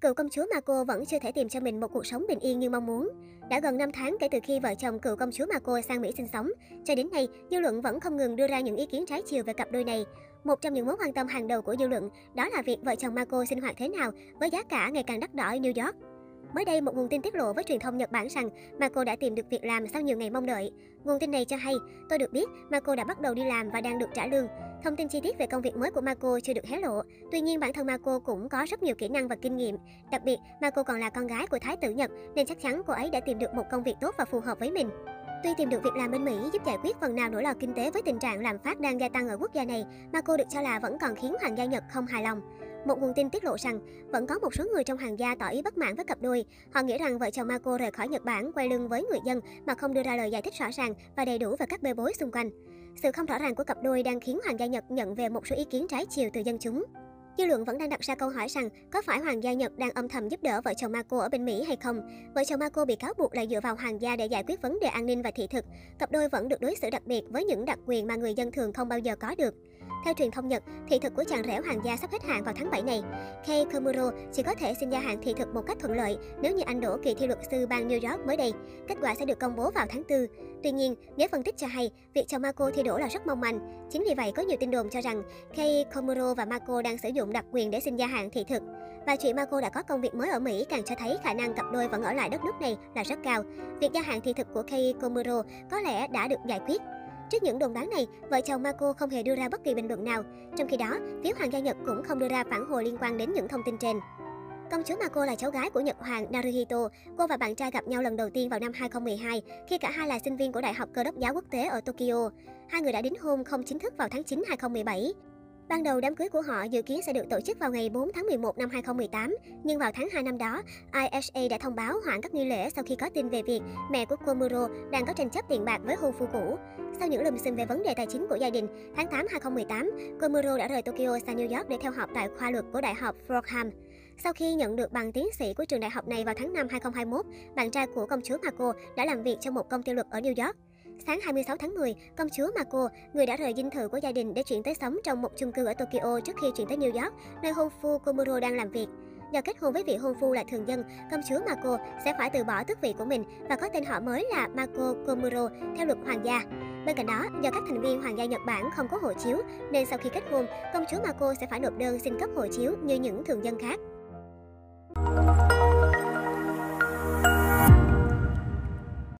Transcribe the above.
Cựu công chúa Marco vẫn chưa thể tìm cho mình một cuộc sống bình yên như mong muốn. Đã gần 5 tháng kể từ khi vợ chồng cựu công chúa Marco sang Mỹ sinh sống, cho đến nay, dư luận vẫn không ngừng đưa ra những ý kiến trái chiều về cặp đôi này. Một trong những mối quan tâm hàng đầu của dư luận đó là việc vợ chồng Marco sinh hoạt thế nào với giá cả ngày càng đắt đỏ ở New York. Mới đây, một nguồn tin tiết lộ với truyền thông Nhật Bản rằng Marco đã tìm được việc làm sau nhiều ngày mong đợi. Nguồn tin này cho hay, tôi được biết Marco đã bắt đầu đi làm và đang được trả lương. Thông tin chi tiết về công việc mới của Marco chưa được hé lộ. Tuy nhiên, bản thân Marco cũng có rất nhiều kỹ năng và kinh nghiệm. Đặc biệt, Marco còn là con gái của Thái tử Nhật, nên chắc chắn cô ấy đã tìm được một công việc tốt và phù hợp với mình. Tuy tìm được việc làm bên Mỹ giúp giải quyết phần nào nỗi lo kinh tế với tình trạng lạm phát đang gia tăng ở quốc gia này, Marco được cho là vẫn còn khiến hoàng gia Nhật không hài lòng. Một nguồn tin tiết lộ rằng, vẫn có một số người trong hàng gia tỏ ý bất mãn với cặp đôi. Họ nghĩ rằng vợ chồng Marco rời khỏi Nhật Bản, quay lưng với người dân mà không đưa ra lời giải thích rõ ràng và đầy đủ về các bê bối xung quanh. Sự không rõ ràng của cặp đôi đang khiến hoàng gia Nhật nhận về một số ý kiến trái chiều từ dân chúng. Dư luận vẫn đang đặt ra câu hỏi rằng có phải hoàng gia Nhật đang âm thầm giúp đỡ vợ chồng Marco ở bên Mỹ hay không? Vợ chồng Marco bị cáo buộc là dựa vào hoàng gia để giải quyết vấn đề an ninh và thị thực. Cặp đôi vẫn được đối xử đặc biệt với những đặc quyền mà người dân thường không bao giờ có được. Theo truyền thông Nhật, thị thực của chàng rể hoàng gia sắp hết hạn vào tháng 7 này. Kei Komuro chỉ có thể xin gia hạn thị thực một cách thuận lợi nếu như anh đổ kỳ thi luật sư bang New York mới đây. Kết quả sẽ được công bố vào tháng 4. Tuy nhiên, nếu phân tích cho hay, việc chồng Mako thi đổ là rất mong manh. Chính vì vậy, có nhiều tin đồn cho rằng Kei Komuro và Mako đang sử dụng đặc quyền để xin gia hạn thị thực. Và chuyện Mako đã có công việc mới ở Mỹ càng cho thấy khả năng cặp đôi vẫn ở lại đất nước này là rất cao. Việc gia hạn thị thực của Kei Komuro có lẽ đã được giải quyết. Trước những đồn đoán này, vợ chồng Marco không hề đưa ra bất kỳ bình luận nào. Trong khi đó, phía Hoàng gia Nhật cũng không đưa ra phản hồi liên quan đến những thông tin trên. Công chúa Mako là cháu gái của Nhật Hoàng Naruhito. Cô và bạn trai gặp nhau lần đầu tiên vào năm 2012, khi cả hai là sinh viên của Đại học Cơ đốc giáo quốc tế ở Tokyo. Hai người đã đính hôn không chính thức vào tháng 9 2017. Ban đầu đám cưới của họ dự kiến sẽ được tổ chức vào ngày 4 tháng 11 năm 2018, nhưng vào tháng 2 năm đó, ISA đã thông báo hoãn các nghi lễ sau khi có tin về việc mẹ của Komuro đang có tranh chấp tiền bạc với hôn phu cũ. Sau những lùm xùm về vấn đề tài chính của gia đình, tháng 8 2018, Komuro đã rời Tokyo sang New York để theo học tại khoa luật của Đại học Fordham. Sau khi nhận được bằng tiến sĩ của trường đại học này vào tháng 5 2021, bạn trai của công chúa Mako đã làm việc cho một công ty luật ở New York. Sáng 26 tháng 10, công chúa Mako, người đã rời dinh thự của gia đình để chuyển tới sống trong một chung cư ở Tokyo trước khi chuyển tới New York, nơi hôn phu Komuro đang làm việc. Do kết hôn với vị hôn phu là thường dân, công chúa Mako sẽ phải từ bỏ tước vị của mình và có tên họ mới là Mako Komuro theo luật hoàng gia. Bên cạnh đó, do các thành viên hoàng gia Nhật Bản không có hộ chiếu, nên sau khi kết hôn, công chúa Mako sẽ phải nộp đơn xin cấp hộ chiếu như những thường dân khác.